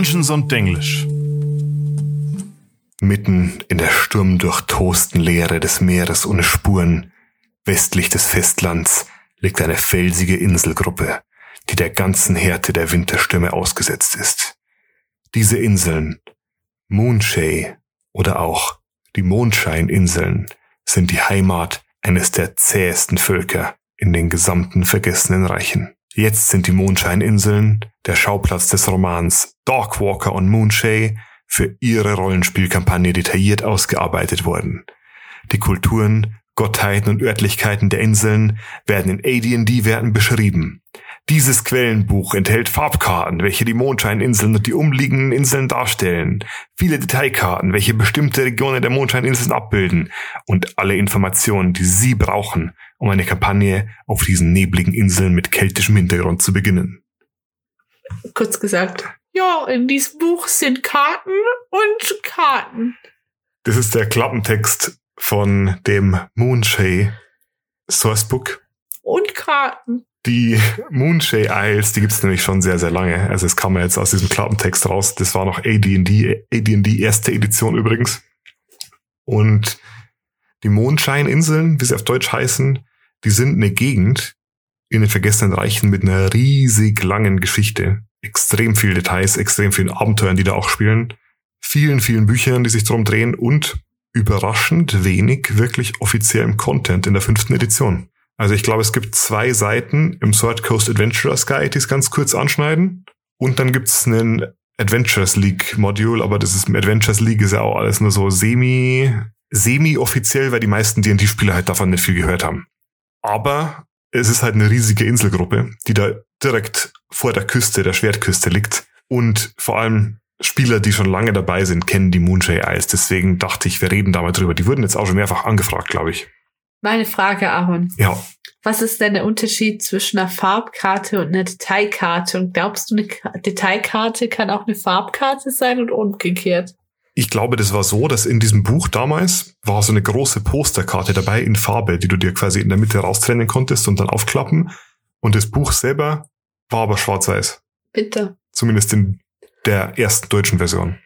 Dungeons und Denglisch. Mitten in der sturmdurchtosten Leere des Meeres ohne Spuren, westlich des Festlands, liegt eine felsige Inselgruppe, die der ganzen Härte der Winterstürme ausgesetzt ist. Diese Inseln, Moonshay oder auch die Mondscheininseln, sind die Heimat eines der zähesten Völker in den gesamten vergessenen Reichen. Jetzt sind die Mondscheininseln der Schauplatz des Romans Darkwalker und Moonshay für ihre Rollenspielkampagne detailliert ausgearbeitet worden. Die Kulturen, Gottheiten und Örtlichkeiten der Inseln werden in AD&D-Werten beschrieben. Dieses Quellenbuch enthält Farbkarten, welche die Mondscheininseln und die umliegenden Inseln darstellen, viele Detailkarten, welche bestimmte Regionen der Mondscheininseln abbilden und alle Informationen, die Sie brauchen, um eine Kampagne auf diesen nebligen Inseln mit keltischem Hintergrund zu beginnen. Kurz gesagt, ja, in diesem Buch sind Karten und Karten. Das ist der Klappentext von dem Moonshay Sourcebook. Und Karten. Die Moonshay Isles, die gibt's nämlich schon sehr, sehr lange. Also es kam ja jetzt aus diesem Klappentext raus. Das war noch AD&D, AD&D erste Edition übrigens. Und die Mondscheininseln, wie sie auf Deutsch heißen, die sind eine Gegend in den vergessenen Reichen mit einer riesig langen Geschichte. Extrem viel Details, extrem vielen Abenteuern, die da auch spielen. Vielen, vielen Büchern, die sich drum drehen und überraschend wenig wirklich offiziellem Content in der fünften Edition. Also ich glaube, es gibt zwei Seiten im Sword Coast Adventurers Guide, die es ganz kurz anschneiden. Und dann gibt's einen Adventures League Module, aber das ist im Adventures League ist ja auch alles nur so semi, semi-offiziell, weil die meisten D&D-Spieler halt davon nicht viel gehört haben. Aber es ist halt eine riesige Inselgruppe, die da direkt vor der Küste, der Schwertküste liegt. Und vor allem Spieler, die schon lange dabei sind, kennen die Moonshay Isles. Deswegen dachte ich, wir reden da mal drüber. Die wurden jetzt auch schon mehrfach angefragt, glaube ich. Meine Frage, Aaron. Ja. Was ist denn der Unterschied zwischen einer Farbkarte und einer Detailkarte? Und glaubst du, eine Ka- Detailkarte kann auch eine Farbkarte sein und umgekehrt? Ich glaube, das war so, dass in diesem Buch damals war so eine große Posterkarte dabei in Farbe, die du dir quasi in der Mitte raustrennen konntest und dann aufklappen. Und das Buch selber war aber schwarz-weiß. Bitte. Zumindest in der ersten deutschen Version.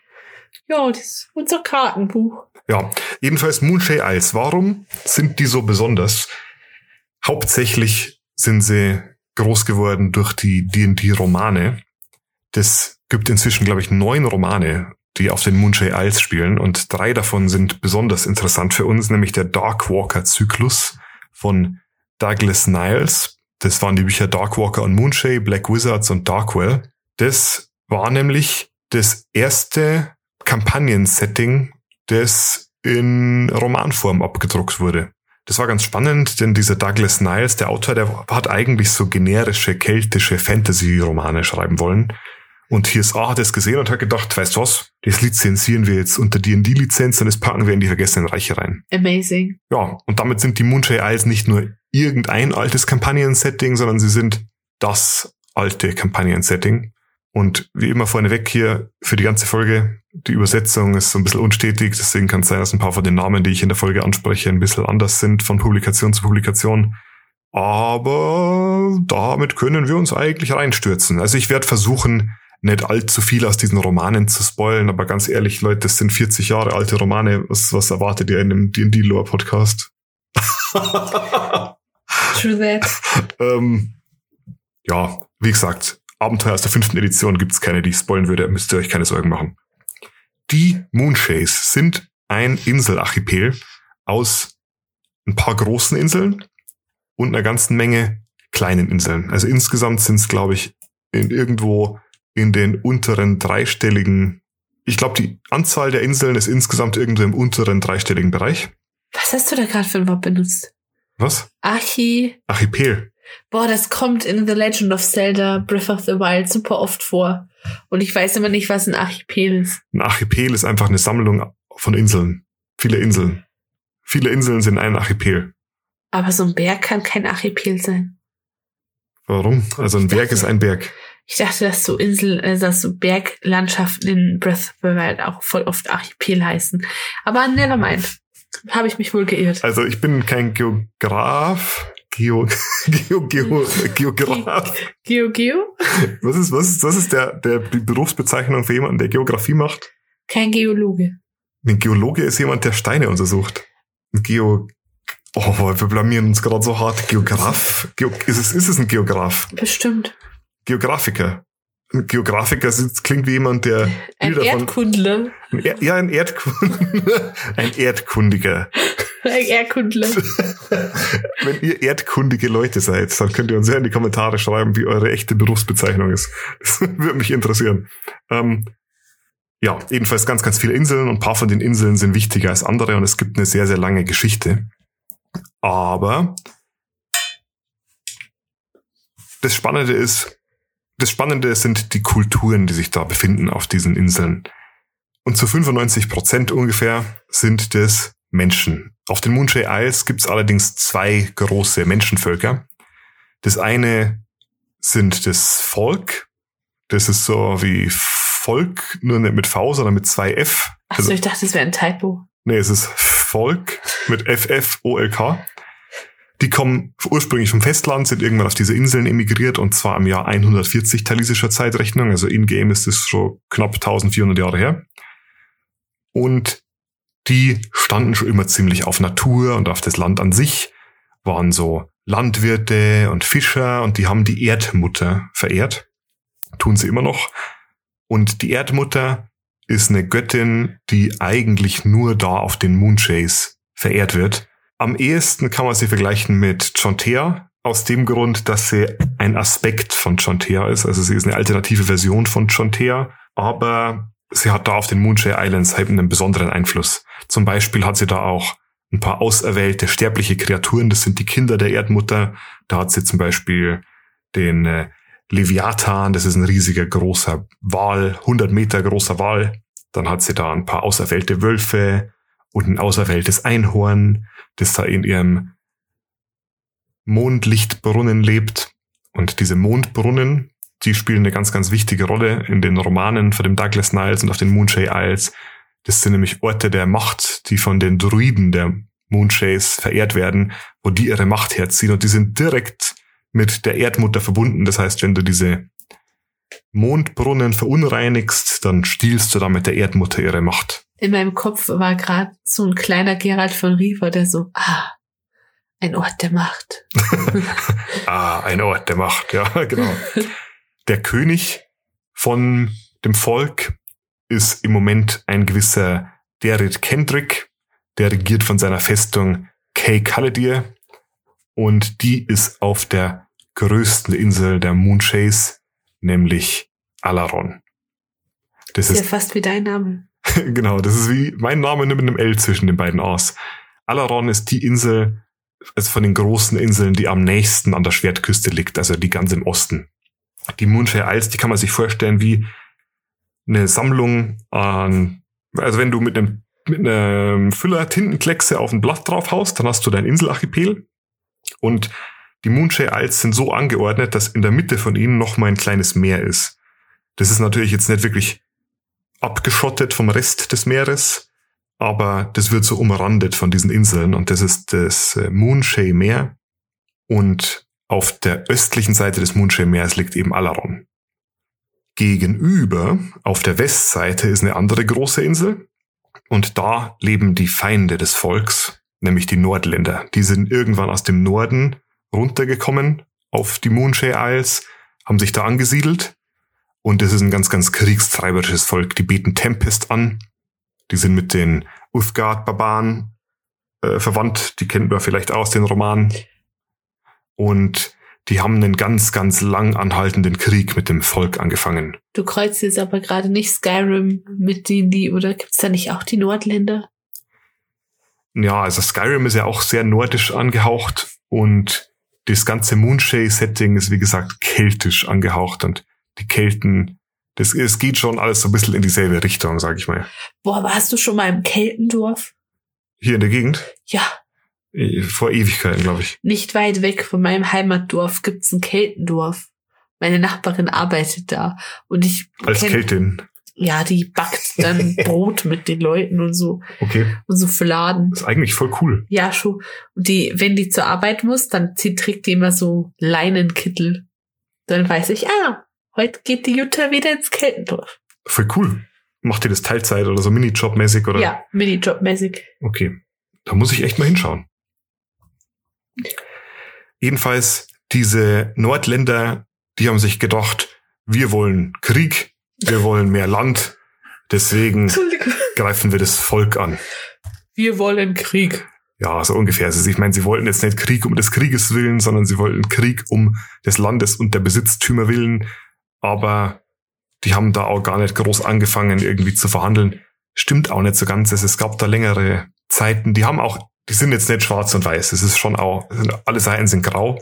Ja, das ist unser Kartenbuch. Ja, jedenfalls Moonshay Isles. Warum sind die so besonders? Hauptsächlich sind sie groß geworden durch die D&D-Romane. Das gibt inzwischen, glaube ich, neun Romane, die auf den Moonshay Isles spielen und drei davon sind besonders interessant für uns, nämlich der Darkwalker-Zyklus von Douglas Niles. Das waren die Bücher Darkwalker und Moonshay, Black Wizards und Darkwell. Das war nämlich das erste Kampagnen-Setting, das in Romanform abgedruckt wurde. Das war ganz spannend, denn dieser Douglas Niles, der Autor, der hat eigentlich so generische keltische Fantasy-Romane schreiben wollen. Und TSA hat es gesehen und hat gedacht, weißt du was, das lizenzieren wir jetzt unter D&D-Lizenz und das packen wir in die vergessenen Reiche rein. Amazing. Ja, und damit sind die Moonshay Isles nicht nur irgendein altes Kampagnen-Setting, sondern sie sind das alte Kampagnen-Setting. Und wie immer vorneweg hier für die ganze Folge, die Übersetzung ist so ein bisschen unstetig, deswegen kann es sein, dass ein paar von den Namen, die ich in der Folge anspreche, ein bisschen anders sind von Publikation zu Publikation. Aber damit können wir uns eigentlich reinstürzen. Also ich werde versuchen, nicht allzu viel aus diesen Romanen zu spoilen, aber ganz ehrlich, Leute, das sind 40 Jahre alte Romane. Was, was erwartet ihr in einem D&D-Lore-Podcast? True that. ähm, ja, wie gesagt, Abenteuer aus der fünften Edition gibt's keine, die ich spoilen würde, müsst ihr euch keine Sorgen machen. Die Moonshays sind ein Inselarchipel aus ein paar großen Inseln und einer ganzen Menge kleinen Inseln. Also insgesamt sind es, glaube ich, in irgendwo in den unteren dreistelligen, ich glaube, die Anzahl der Inseln ist insgesamt irgendwo im unteren dreistelligen Bereich. Was hast du da gerade für ein Wort benutzt? Was? Archi. Archipel. Boah, das kommt in The Legend of Zelda Breath of the Wild super oft vor. Und ich weiß immer nicht, was ein Archipel ist. Ein Archipel ist einfach eine Sammlung von Inseln. Viele Inseln. Viele Inseln sind ein Archipel. Aber so ein Berg kann kein Archipel sein. Warum? Also ein Berg ist ein Berg. Ich dachte, dass so Insel, äh, dass so Berglandschaften in Breath of the Wild auch voll oft Archipel heißen. Aber never mind. Habe ich mich wohl geirrt. Also ich bin kein Geograf, Geo, Geo, Geo, Geograf. Geo Geo? Was ist, was ist, was ist der, der die Berufsbezeichnung für jemanden, der Geografie macht? Kein Geologe. Ein Geologe ist jemand, der Steine untersucht. Ein Geo, oh, wir blamieren uns gerade so hart. Geograf? Geo, ist es, ist es ein Geograf? Bestimmt. Geografiker. Ein Geografiker ist- klingt wie jemand, der Ein von, Erdkundler. ein Er- ja, ein Erdkundiger. ein Erdkundiger. Erdkundler. Wenn ihr erdkundige Leute seid, dann könnt ihr uns ja in die Kommentare schreiben, wie eure echte Berufsbezeichnung ist. Das würde mich interessieren. Ähm, ja, jedenfalls ganz, ganz viele Inseln und ein paar von den Inseln sind wichtiger als andere und es gibt eine sehr, sehr lange Geschichte. Aber das Spannende ist, das Spannende sind die Kulturen, die sich da befinden auf diesen Inseln. Und zu 95 Prozent ungefähr sind das Menschen. Auf den Moonshay Isles gibt es allerdings zwei große Menschenvölker. Das eine sind das Volk. Das ist so wie Volk, nur nicht mit V, sondern mit zwei F. Achso, ich dachte, das wäre ein Typo. Nee, es ist Volk mit FFOLK. Die kommen ursprünglich vom Festland, sind irgendwann auf diese Inseln emigriert und zwar im Jahr 140 talisischer Zeitrechnung. Also in-game ist es schon knapp 1400 Jahre her. Und die standen schon immer ziemlich auf Natur und auf das Land an sich, waren so Landwirte und Fischer und die haben die Erdmutter verehrt. Tun sie immer noch. Und die Erdmutter ist eine Göttin, die eigentlich nur da auf den Moonshays verehrt wird. Am ehesten kann man sie vergleichen mit Chontea, aus dem Grund, dass sie ein Aspekt von Chontea ist. Also sie ist eine alternative Version von Chontea, aber sie hat da auf den Moonshay Islands halt einen besonderen Einfluss. Zum Beispiel hat sie da auch ein paar auserwählte sterbliche Kreaturen, das sind die Kinder der Erdmutter. Da hat sie zum Beispiel den äh, Leviathan, das ist ein riesiger großer Wal, 100 Meter großer Wal. Dann hat sie da ein paar auserwählte Wölfe und ein auserwähltes Einhorn, das da in ihrem Mondlichtbrunnen lebt. Und diese Mondbrunnen, die spielen eine ganz, ganz wichtige Rolle in den Romanen von dem Douglas Niles und auf den Moonshay Isles. Das sind nämlich Orte der Macht, die von den Druiden der Moonshays verehrt werden, wo die ihre Macht herziehen. Und die sind direkt mit der Erdmutter verbunden. Das heißt, wenn du diese Mondbrunnen verunreinigst, dann stiehlst du damit der Erdmutter ihre Macht. In meinem Kopf war gerade so ein kleiner Gerald von Riva, der so, ah, ein Ort der Macht. Ah, ein Ort der Macht, ja, genau. Der König von dem Volk ist im Moment ein gewisser Derit Kendrick, der regiert von seiner Festung Kay Caladir und die ist auf der größten Insel der Moonshays, nämlich Alaron. Das ist ja fast wie dein Name. genau, das ist wie mein Name mit einem L zwischen den beiden A's. Alaron ist die Insel, also von den großen Inseln, die am nächsten an der Schwertküste liegt, also die ganz im Osten. Die Moonshay Isles, die kann man sich vorstellen wie eine Sammlung an, also wenn du mit einem, mit einem Füller Tintenkleckse auf ein Blatt drauf haust, dann hast du dein Inselarchipel. Und die Moonshay Isles sind so angeordnet, dass in der Mitte von ihnen noch mal ein kleines Meer ist. Das ist natürlich jetzt nicht wirklich abgeschottet vom Rest des Meeres, aber das wird so umrandet von diesen Inseln. Und das ist das äh, Moonshay Meer. Und auf der östlichen Seite des Moonshay Meeres liegt eben Alaron. Gegenüber, auf der Westseite, ist eine andere große Insel und da leben die Feinde des Volks, nämlich die Nordländer. Die sind irgendwann aus dem Norden runtergekommen auf die Moonshay Isles, haben sich da angesiedelt und das ist ein ganz, ganz kriegstreiberisches Volk. Die beten Tempest an. Die sind mit den Uthgard-Barbaren äh, verwandt. Die kennt man vielleicht aus den Romanen. Und die haben einen ganz, ganz lang anhaltenden Krieg mit dem Volk angefangen. Du kreuzt jetzt aber gerade nicht Skyrim mit D&D, oder gibt's da nicht auch die Nordländer? Ja, also Skyrim ist ja auch sehr nordisch angehaucht und das ganze Moonshay-Setting ist, wie gesagt, keltisch angehaucht und die Kelten, das, es geht schon alles so ein bisschen in dieselbe Richtung, sag ich mal. Boah, warst du schon mal im Keltendorf? Hier in der Gegend, Ja, vor Ewigkeiten, glaube ich. nicht weit weg von meinem Heimatdorf gibt's ein Keltendorf. Meine Nachbarin arbeitet da und ich Als kenn- Keltin. ja, die backt dann Brot mit den Leuten und so Okay. und so Fladen. Das ist eigentlich voll cool. Ja, schon. Und die, wenn die zur Arbeit muss, dann zieht, trägt die immer so Leinenkittel. Dann weiß ich, ah, heute geht die Jutta wieder ins Keltendorf. Voll cool. Macht ihr das Teilzeit oder so Minijob-mäßig oder? Ja, Minijob-mäßig. Okay. Da muss ich echt mal hinschauen. Jedenfalls, diese Nordländer, die haben sich gedacht, wir wollen Krieg, wir wollen mehr Land, deswegen greifen wir das Volk an. Wir wollen Krieg. Ja, so ungefähr. Also ich meine, sie wollten jetzt nicht Krieg um des Krieges willen, sondern sie wollten Krieg um des Landes und der Besitztümer willen. Aber die haben da auch gar nicht groß angefangen, irgendwie zu verhandeln. Stimmt auch nicht so ganz. Es gab da längere Zeiten. Die haben auch, die sind jetzt nicht schwarz und weiß. Es ist schon auch, alle Seiten sind grau.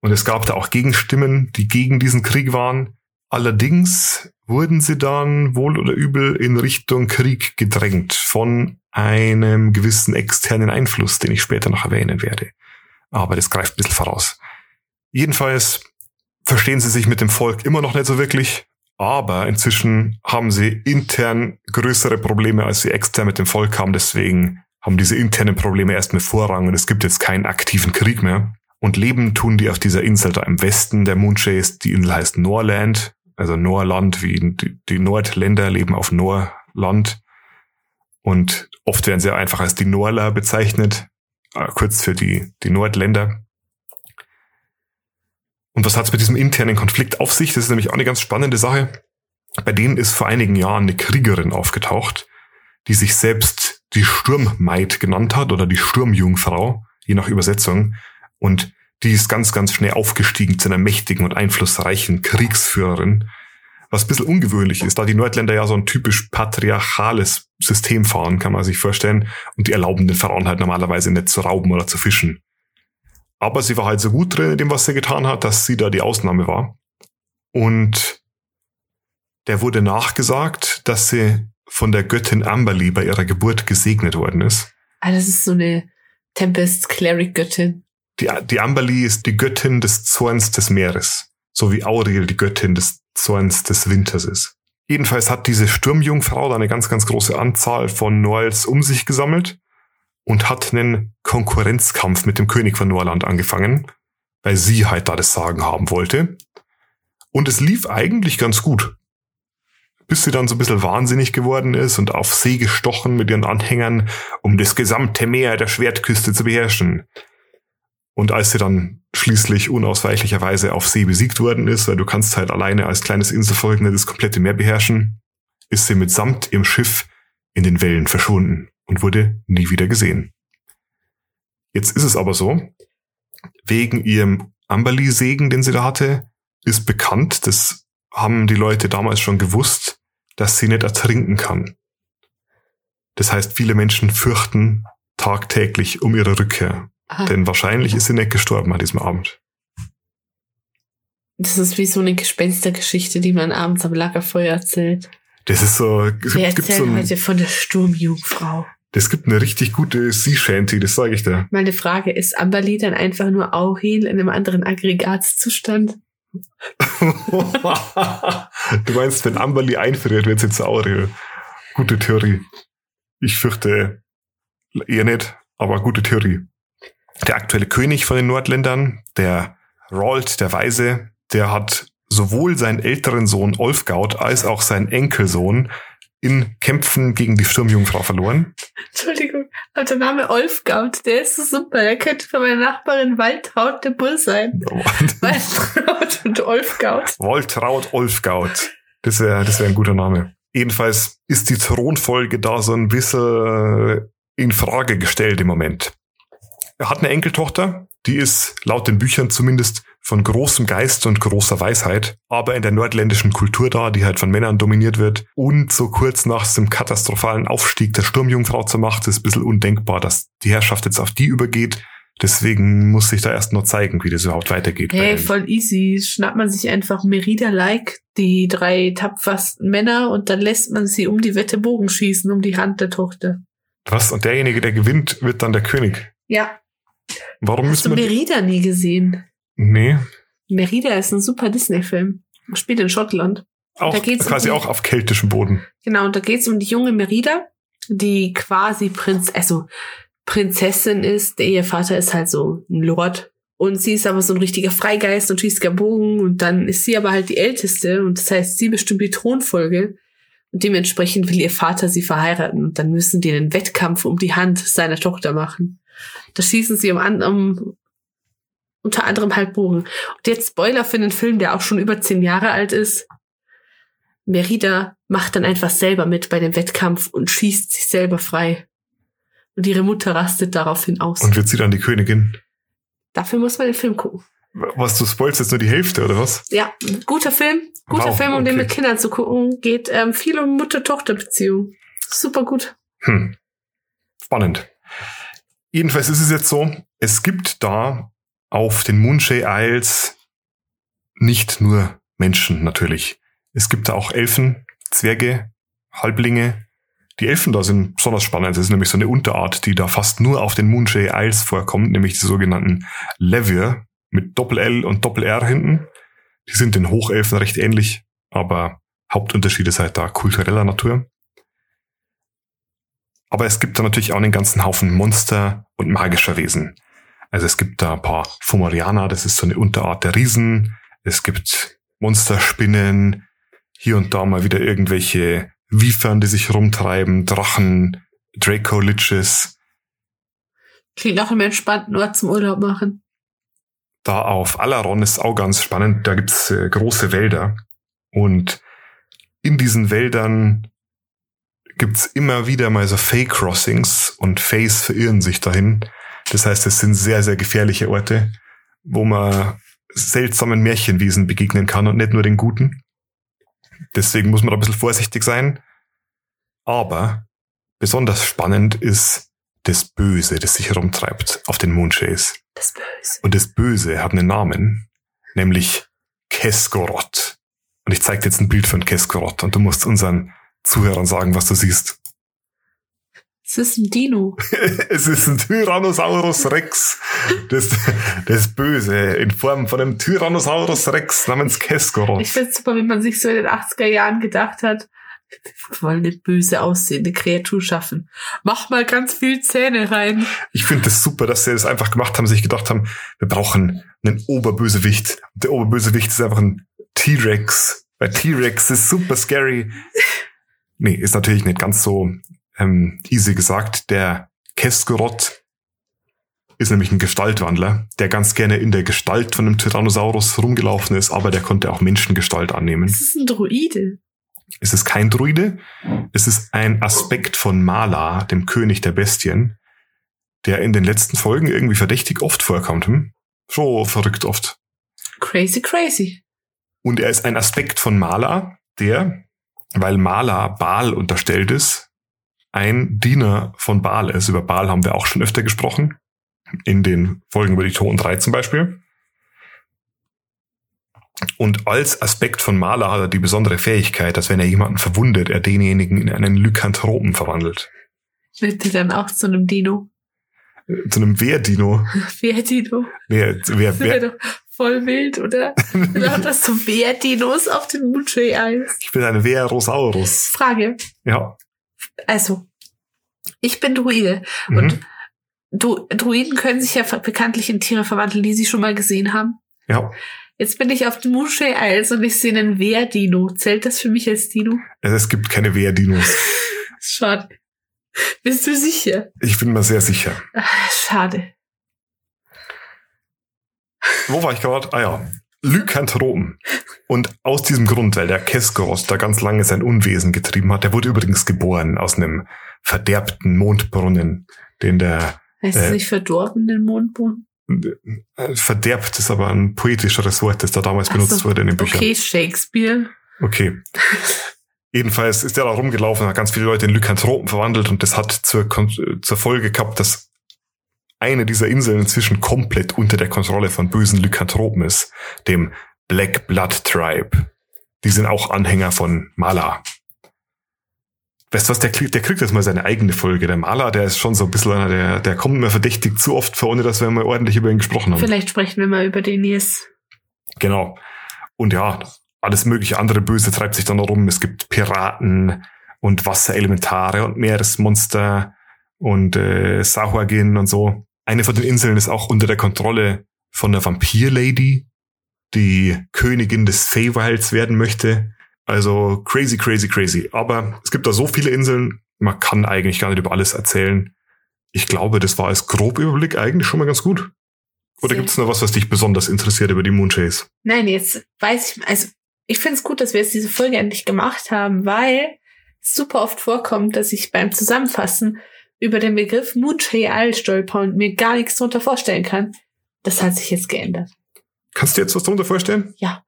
Und es gab da auch Gegenstimmen, die gegen diesen Krieg waren. Allerdings wurden sie dann wohl oder übel in Richtung Krieg gedrängt von einem gewissen externen Einfluss, den ich später noch erwähnen werde. Aber das greift ein bisschen voraus. Jedenfalls verstehen sie sich mit dem Volk immer noch nicht so wirklich, aber inzwischen haben sie intern größere Probleme, als sie extern mit dem Volk haben. Deswegen haben diese internen Probleme erstmal Vorrang und es gibt jetzt keinen aktiven Krieg mehr. Und leben tun die auf dieser Insel da im Westen der Moonchase. Die Insel heißt Norland, also Norland, wie die, Nordländer leben auf Norland. Und oft werden sie einfach als die Norler bezeichnet, äh, kurz für die, die Nordländer. Und was hat es mit diesem internen Konflikt auf sich? Das ist nämlich auch eine ganz spannende Sache. Bei denen ist vor einigen Jahren eine Kriegerin aufgetaucht, die sich selbst die Sturmmaid genannt hat oder die Sturmjungfrau, je nach Übersetzung. Und die ist ganz, ganz schnell aufgestiegen zu einer mächtigen und einflussreichen Kriegsführerin. Was ein bisschen ungewöhnlich ist, da die Nordländer ja so ein typisch patriarchales System fahren, kann man sich vorstellen. Und die erlauben den Frauen halt normalerweise nicht zu rauben oder zu fischen. Aber sie war halt so gut drin in dem, was sie getan hat, dass sie da die Ausnahme war. Und der wurde nachgesagt, dass sie von der Göttin Amberly bei ihrer Geburt gesegnet worden ist. Ah, das ist so eine Tempest-Cleric-Göttin. Die, die Amberly ist die Göttin des Zorns des Meeres, so wie Auriel die Göttin des Zorns des Winters ist. Jedenfalls hat diese Sturmjungfrau da eine ganz, ganz große Anzahl von Noels um sich gesammelt und hat einen Konkurrenzkampf mit dem König von Norland angefangen, weil sie halt da das Sagen haben wollte. Und es lief eigentlich ganz gut. Bis sie dann so ein bisschen wahnsinnig geworden ist und auf See gestochen mit ihren Anhängern, um das gesamte Meer der Schwertküste zu beherrschen. Und als sie dann schließlich unausweichlicherweise auf See besiegt worden ist, weil du kannst halt alleine als kleines Inselvolk nicht das komplette Meer beherrschen, ist sie mitsamt ihrem Schiff in den Wellen verschwunden und wurde nie wieder gesehen. Jetzt ist es aber so, wegen ihrem Amberly-Segen, den sie da hatte, ist bekannt, das haben die Leute damals schon gewusst, dass sie nicht ertrinken kann. Das heißt, viele Menschen fürchten tagtäglich um ihre Rückkehr. Ah, Denn wahrscheinlich ist sie nicht gestorben an diesem Abend. das ist wie so eine Gespenstergeschichte, die man abends am Lagerfeuer erzählt. Das ist so, es Wir gibt, gibt so erzählen ein, heute von der Sturmjungfrau. das gibt eine richtig gute Sea Shanty, das sage ich dir. Meine Frage ist, Amberly dann einfach nur Aurel in einem anderen Aggregatzustand? du meinst, wenn Amberly einfriert, wird sie zu Aurel. Gute Theorie. Ich fürchte eher nicht, aber gute Theorie. Der aktuelle König von den Nordländern, der Rold, der Weise, der hat sowohl seinen älteren Sohn Olfgaud als auch seinen Enkelsohn in Kämpfen gegen die Sturmjungfrau verloren. Entschuldigung, aber der Name Olfgaut, der ist so super. Der könnte für meine Nachbarin Waltraud der Bull sein. Waltraud und Olfgaut. Woltraud Olfgaud. Das wäre das wär ein guter Name. Jedenfalls ist die Thronfolge da so ein bisschen äh, in Frage gestellt im Moment. Er hat eine Enkeltochter, die ist laut den Büchern zumindest von großem Geist und großer Weisheit, aber in der nordländischen Kultur da, die halt von Männern dominiert wird und so kurz nach dem katastrophalen Aufstieg der Sturmjungfrau zur Macht ist ein bisschen undenkbar, dass die Herrschaft jetzt auf die übergeht. Deswegen muss sich da erst noch zeigen, wie das überhaupt weitergeht. Hey, voll easy. Schnappt man sich einfach Merida-like, die drei tapfersten Männer, und dann lässt man sie um die Wette Bogen schießen, um die Hand der Tochter. Was? Und derjenige, der gewinnt, wird dann der König. Ja. Warum Hast du müssen. Merida nie gesehen? Nee. Merida ist ein super Disney-Film. Spielt in Schottland. Auch, Da geht's um quasi die- auch auf keltischem Boden. Genau, und da geht es um die junge Merida, die quasi Prinz, also Prinzessin ist. Der ihr Vater ist halt so ein Lord. Und sie ist aber so ein richtiger Freigeist und schießt Bogen. Und dann ist sie aber halt die Älteste. Und das heißt, sie bestimmt die Thronfolge. Und dementsprechend will ihr Vater sie verheiraten. Und dann müssen die einen Wettkampf um die Hand seiner Tochter machen. Da schießen sie um, an, um unter anderem halt Bogen. Und jetzt Spoiler für den Film, der auch schon über zehn Jahre alt ist. Merida macht dann einfach selber mit bei dem Wettkampf und schießt sich selber frei. Und ihre Mutter rastet daraufhin aus. Und wird sie dann die Königin? Dafür muss man den Film gucken. Was, du spoilst jetzt nur die Hälfte, oder was? Ja, guter Film. Guter Wow, Film, um den okay. mit Kindern zu gucken. Geht ähm, viel um Mutter-Tochter-Beziehung. Super gut. Hm. Spannend. Jedenfalls ist es jetzt so, es gibt da auf den Moonshay Isles nicht nur Menschen natürlich. Es gibt da auch Elfen, Zwerge, Halblinge. Die Elfen da sind besonders spannend. Das ist nämlich so eine Unterart, die da fast nur auf den Moonshay Isles vorkommt, nämlich die sogenannten Levier mit Doppel-L und Doppel-R hinten. Die sind den Hochelfen recht ähnlich, aber Hauptunterschied ist halt da kultureller Natur. Aber es gibt da natürlich auch einen ganzen Haufen Monster und magischer Wesen. Also es gibt da ein paar Fomorianer, das ist so eine Unterart der Riesen. Es gibt Monsterspinnen, hier und da mal wieder irgendwelche Wiefern, die sich rumtreiben, Drachen, Draco-Liches. Klingt nach einem entspannten Ort zum Urlaub machen. Da auf Alaron ist auch ganz spannend, da gibt's äh, große Wälder. Und in diesen Wäldern gibt's immer wieder mal so Fake-Crossings und Fays verirren sich dahin. Das heißt, es sind sehr, sehr gefährliche Orte, wo man seltsamen Märchenwesen begegnen kann und nicht nur den guten. Deswegen muss man da ein bisschen vorsichtig sein. Aber besonders spannend ist das Böse, das sich herumtreibt auf den Moonshays. Das Böse. Und das Böse hat einen Namen, nämlich Keskoroth. Und ich zeige dir jetzt ein Bild von Keskoroth und du musst unseren Zuhörern sagen, was du siehst. Es ist ein Dino. es ist ein Tyrannosaurus Rex. Das, das Böse in Form von einem Tyrannosaurus Rex namens Ich Keskoroth. finde super, wie man sich so in den 80er Jahren gedacht hat. Wir wollen eine böse aussehende Kreatur schaffen. Mach mal ganz viel Zähne rein. Ich finde das super, dass sie das einfach gemacht haben, sich gedacht haben, wir brauchen einen Oberbösewicht. Der Oberbösewicht ist einfach ein T-Rex. Weil T-Rex ist super scary. Nee, ist natürlich nicht ganz so ähm, easy gesagt. Der Keskoroth ist nämlich ein Gestaltwandler, der ganz gerne in der Gestalt von einem Tyrannosaurus rumgelaufen ist, aber der konnte auch Menschengestalt annehmen. Es ist ein Druide. Es ist kein Druide, es ist ein Aspekt von Mala, dem König der Bestien, der in den letzten Folgen irgendwie verdächtig oft vorkommt. Hm? So verrückt oft. Crazy, crazy. Und er ist ein Aspekt von Mala, der, weil Mala Baal unterstellt ist, ein Diener von Baal ist. Über Baal haben wir auch schon öfter gesprochen. In den Folgen über die Toten 3 zum Beispiel. Und als Aspekt von Mala hat er die besondere Fähigkeit, dass wenn er jemanden verwundet, er denjenigen in einen Lykanthropen verwandelt. Wird der dann auch zu einem Dino? Äh, Zu einem Wehrdino. Wehr-Dino. Wer, wer, wer, doch voll wild, oder? Doch, das so Wehr-Dinos auf den Isles. ich bin ein Wehrosaurus. Frage. Ja. Also, ich bin Druide. Mhm. Und Dru Druiden können sich ja bekanntlich in Tiere verwandeln, die sie schon mal gesehen haben. Ja. Jetzt bin ich auf den Moonshade Isles und ich sehe einen Wehr-Dino. Zählt das für mich als Dino? Also es gibt keine Wehrdinos. Schade. Bist du sicher? Ich bin mir sehr sicher. Ach, schade. Wo war ich gerade? Ah ja. Lykanthropen. Und aus diesem Grund, weil der Keskoros da ganz lange sein Unwesen getrieben hat, der wurde übrigens geboren aus einem verderbten Mondbrunnen, den der Heißt Äh. es nicht verdorbenen Mondboden? äh, verderbt ist aber ein poetischeres Wort, das da damals Ach benutzt so. wurde in den Büchern. Okay, Shakespeare. Okay. Jedenfalls ist der da rumgelaufen, hat ganz viele Leute in Lykanthropen verwandelt und das hat zur, zur Folge gehabt, dass eine dieser Inseln inzwischen komplett unter der Kontrolle von bösen Lykanthropen ist, dem Black Blood Tribe. Die sind auch Anhänger von Mala. Weißt du was, der, kriegt- der kriegt jetzt mal seine eigene Folge. Der Mala, der ist schon so ein bisschen einer, der, der kommt mir verdächtig zu oft vor, ohne dass wir mal ordentlich über ihn gesprochen haben. Vielleicht sprechen wir mal über den jetzt. Genau. Und ja, alles mögliche andere Böse treibt sich dann rum. Es gibt Piraten und Wasserelementare und Meeresmonster und äh, Sahuagin und so. Eine von den Inseln ist auch unter der Kontrolle von der Vampir-Lady, die Königin des Feywilds werden möchte. Also crazy, crazy, crazy. Aber es gibt da so viele Inseln, man kann eigentlich gar nicht über alles erzählen. Ich glaube, das war als Grobüberblick eigentlich schon mal ganz gut. Oder gibt es noch was, was dich besonders interessiert über die Moonchase? Nein, jetzt weiß ich, also ich finde es gut, dass wir jetzt diese Folge endlich gemacht haben, weil es super oft vorkommt, dass ich beim Zusammenfassen über den Begriff Isle stolper und mir gar nichts darunter vorstellen kann. Das hat sich jetzt geändert. Kannst du jetzt was darunter vorstellen? Ja.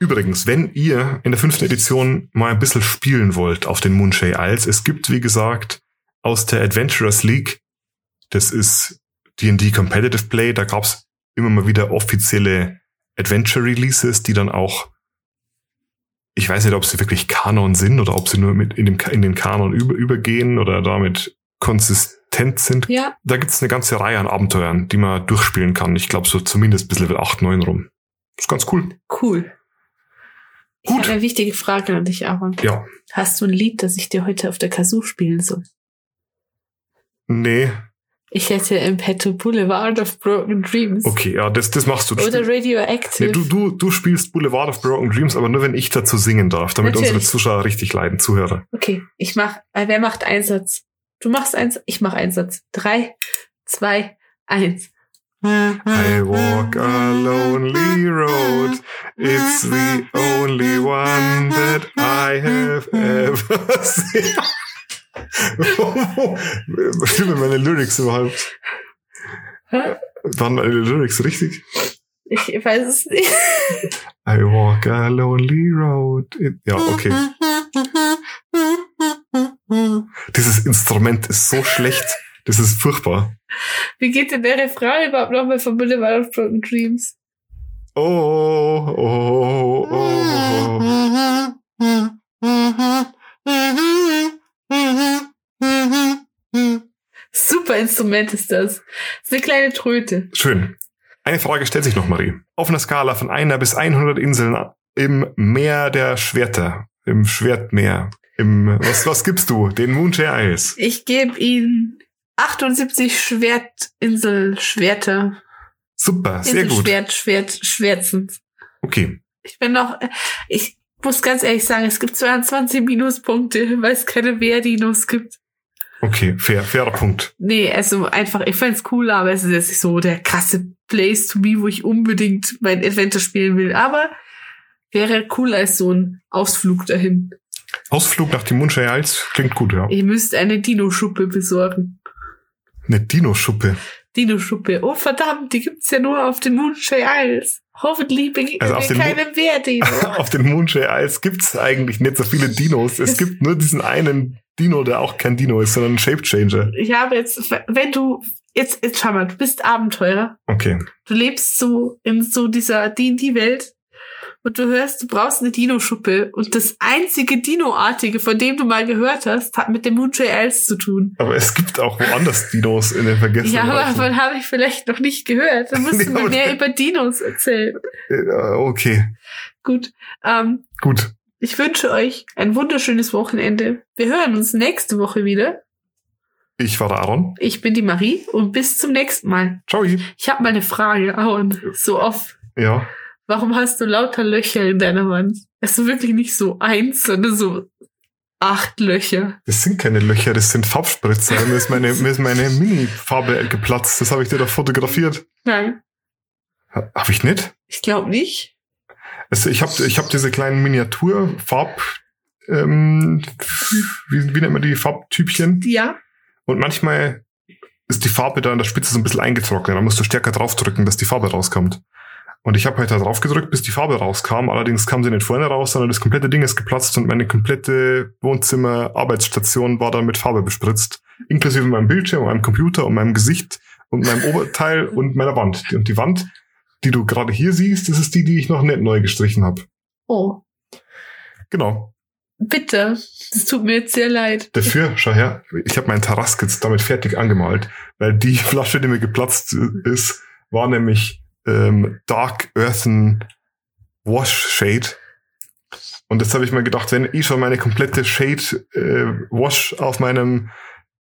Übrigens, wenn ihr in der fünften Edition mal ein bisschen spielen wollt auf den Moonshade Isles, es gibt, wie gesagt, aus der Adventurers League, das ist D&D Competitive Play, da gab's immer mal wieder offizielle Adventure Releases, die dann auch, ich weiß nicht, ob sie wirklich Kanon sind oder ob sie nur mit in, dem, in den Kanon über, übergehen oder damit konsistent sind. Ja. Da gibt's eine ganze Reihe an Abenteuern, die man durchspielen kann. Ich glaube so zumindest bis Level 8, 9 rum. ist ganz cool. Cool. Ich Gut. habe eine wichtige Frage an dich, Aaron. Ja. Hast du ein Lied, das ich dir heute auf der Kazoo spielen soll? Nee. Ich hätte im Petto Boulevard of Broken Dreams. Okay, ja, das, das machst du. Oder Radioactive. Nee, du, du, du spielst Boulevard of Broken Dreams, aber nur wenn ich dazu singen darf, damit Natürlich. unsere Zuschauer richtig leiden, Zuhörer. Okay, ich mach, äh, wer macht Einsatz? Du machst eins, ich mach Einsatz. Drei, zwei, eins. I walk a lonely road. It's the only one that I have ever seen. Stimmen meine Lyrics überhaupt? Hä? Waren meine Lyrics richtig? Ich weiß es nicht. I walk a lonely road. Ja, okay. Dieses Instrument ist so schlecht. Das ist furchtbar. Wie geht denn der Refrain überhaupt nochmal von Boulevard of Broken Dreams? Oh, oh, oh, oh. Super Instrument ist das. Das ist eine kleine Tröte. Schön. Eine Frage stellt sich noch, Marie. Auf einer Skala von einer bis 100 Inseln im Meer der Schwerter, im Schwertmeer, im, was, was gibst du? Den Moonshare Isles. Ich gebe ihnen 78 Schwertinsel Schwerter. Super, sehr Insel gut. Schwert, Schwert, Schwärzend. Okay. Ich bin noch, ich muss ganz ehrlich sagen, es gibt 22 Minuspunkte, weil es keine Wehrdinos gibt. Okay, fair, fairer Punkt. Nee, also einfach, ich find's cool, aber es ist jetzt nicht so der krasse Place to be, wo ich unbedingt mein Adventure spielen will. Aber wäre cool als so ein Ausflug dahin. Ausflug nach dem Moonshare Isles klingt gut, ja. Ihr müsst eine Dino-Schuppe besorgen. Eine Dino-Schuppe. Dino-Schuppe. Oh verdammt, die gibt's ja nur auf den Moonshade Isles. Hoffentlich begegnet Also auf mir keinem Wehrdino. Auf den Moonshare Isles gibt's eigentlich nicht so viele Dinos. Es gibt nur diesen einen Dino, der auch kein Dino ist, sondern ein Shape-Changer. ich habe jetzt, wenn du, jetzt, jetzt schau mal, du bist Abenteurer. Okay. Du lebst so in so dieser D&D-Welt und du hörst, du brauchst eine Dino-Schuppe und das einzige Dino-artige, von dem du mal gehört hast, hat mit dem Moonshade Isles zu tun. Aber es gibt auch woanders Dinos in den vergessenen Ja, aber Reichen. davon habe ich vielleicht noch nicht gehört. Da musst Nee, du mir mehr über Dinos erzählen. Äh, Okay, Gut. Ähm, gut. Ich wünsche euch ein wunderschönes Wochenende. Wir hören uns nächste Woche wieder. Ich war der Aaron. Ich bin die Marie und bis zum nächsten Mal. Ciao. Ich habe mal eine Frage, Aaron. So oft. Ja. Warum hast du lauter Löcher in deiner Wand? Es ist wirklich nicht so eins, sondern so acht Löcher. Das sind keine Löcher, das sind Farbspritzer. Mir ist meine, mir ist meine Mini-Farbe geplatzt. Das habe ich dir da fotografiert. Nein, Ha- Hab ich nicht? ich glaube nicht. Also ich habe ich hab diese kleinen Miniatur-Farb... Ähm, wie, wie nennt man die Farbtypchen? Ja. Und manchmal ist die Farbe da an der Spitze so ein bisschen eingetrocknet. Da musst du stärker draufdrücken, dass die Farbe rauskommt. Und ich habe halt da drauf gedrückt, bis die Farbe rauskam. Allerdings kam sie nicht vorne raus, sondern das komplette Ding ist geplatzt und meine komplette Wohnzimmer-Arbeitsstation war dann mit Farbe bespritzt. Inklusive meinem Bildschirm, meinem Computer und meinem Gesicht und meinem Oberteil und meiner Wand. Und die Wand, die du gerade hier siehst, das ist die, die ich noch nicht neu gestrichen habe. Oh, Genau. bitte. Das tut mir jetzt sehr leid. Dafür, schau her, ich habe meinen Taraskitz damit fertig angemalt, weil die Flasche, die mir geplatzt ist, war nämlich ähm, Dark Earthen Wash Shade. Und jetzt habe ich mir gedacht, wenn eh schon meine komplette Shade äh, Wash auf meinem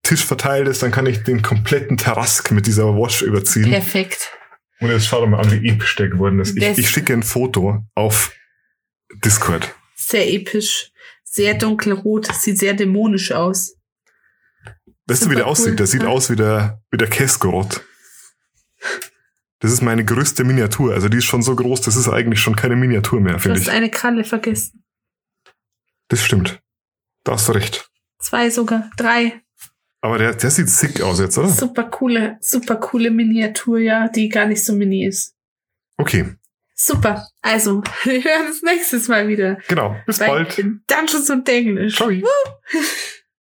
Tisch verteilt ist, dann kann ich den kompletten Terrask mit dieser Wash überziehen. Perfekt. Und jetzt schaut doch mal an, wie episch der geworden ist. Ich, ich schicke ein Foto auf Discord. Sehr episch. Sehr dunkelrot. Sieht sehr dämonisch aus. Weißt du, wie der aussieht? cool, Der sieht ja. aus wie der, wie der Keskorot. Das ist meine größte Miniatur. Also die ist schon so groß, das ist eigentlich schon keine Miniatur mehr, Du finde hast ich. eine Kralle vergessen. Das stimmt. Da hast du recht. Zwei sogar. Drei. Aber der, der sieht sick aus jetzt, oder? Super coole, super coole Miniatur, ja, die gar nicht so mini ist. Okay, Super. Also, wir hören uns nächstes Mal wieder. genau. Bis bald. Dungeons und Englisch. Ciao. Woo!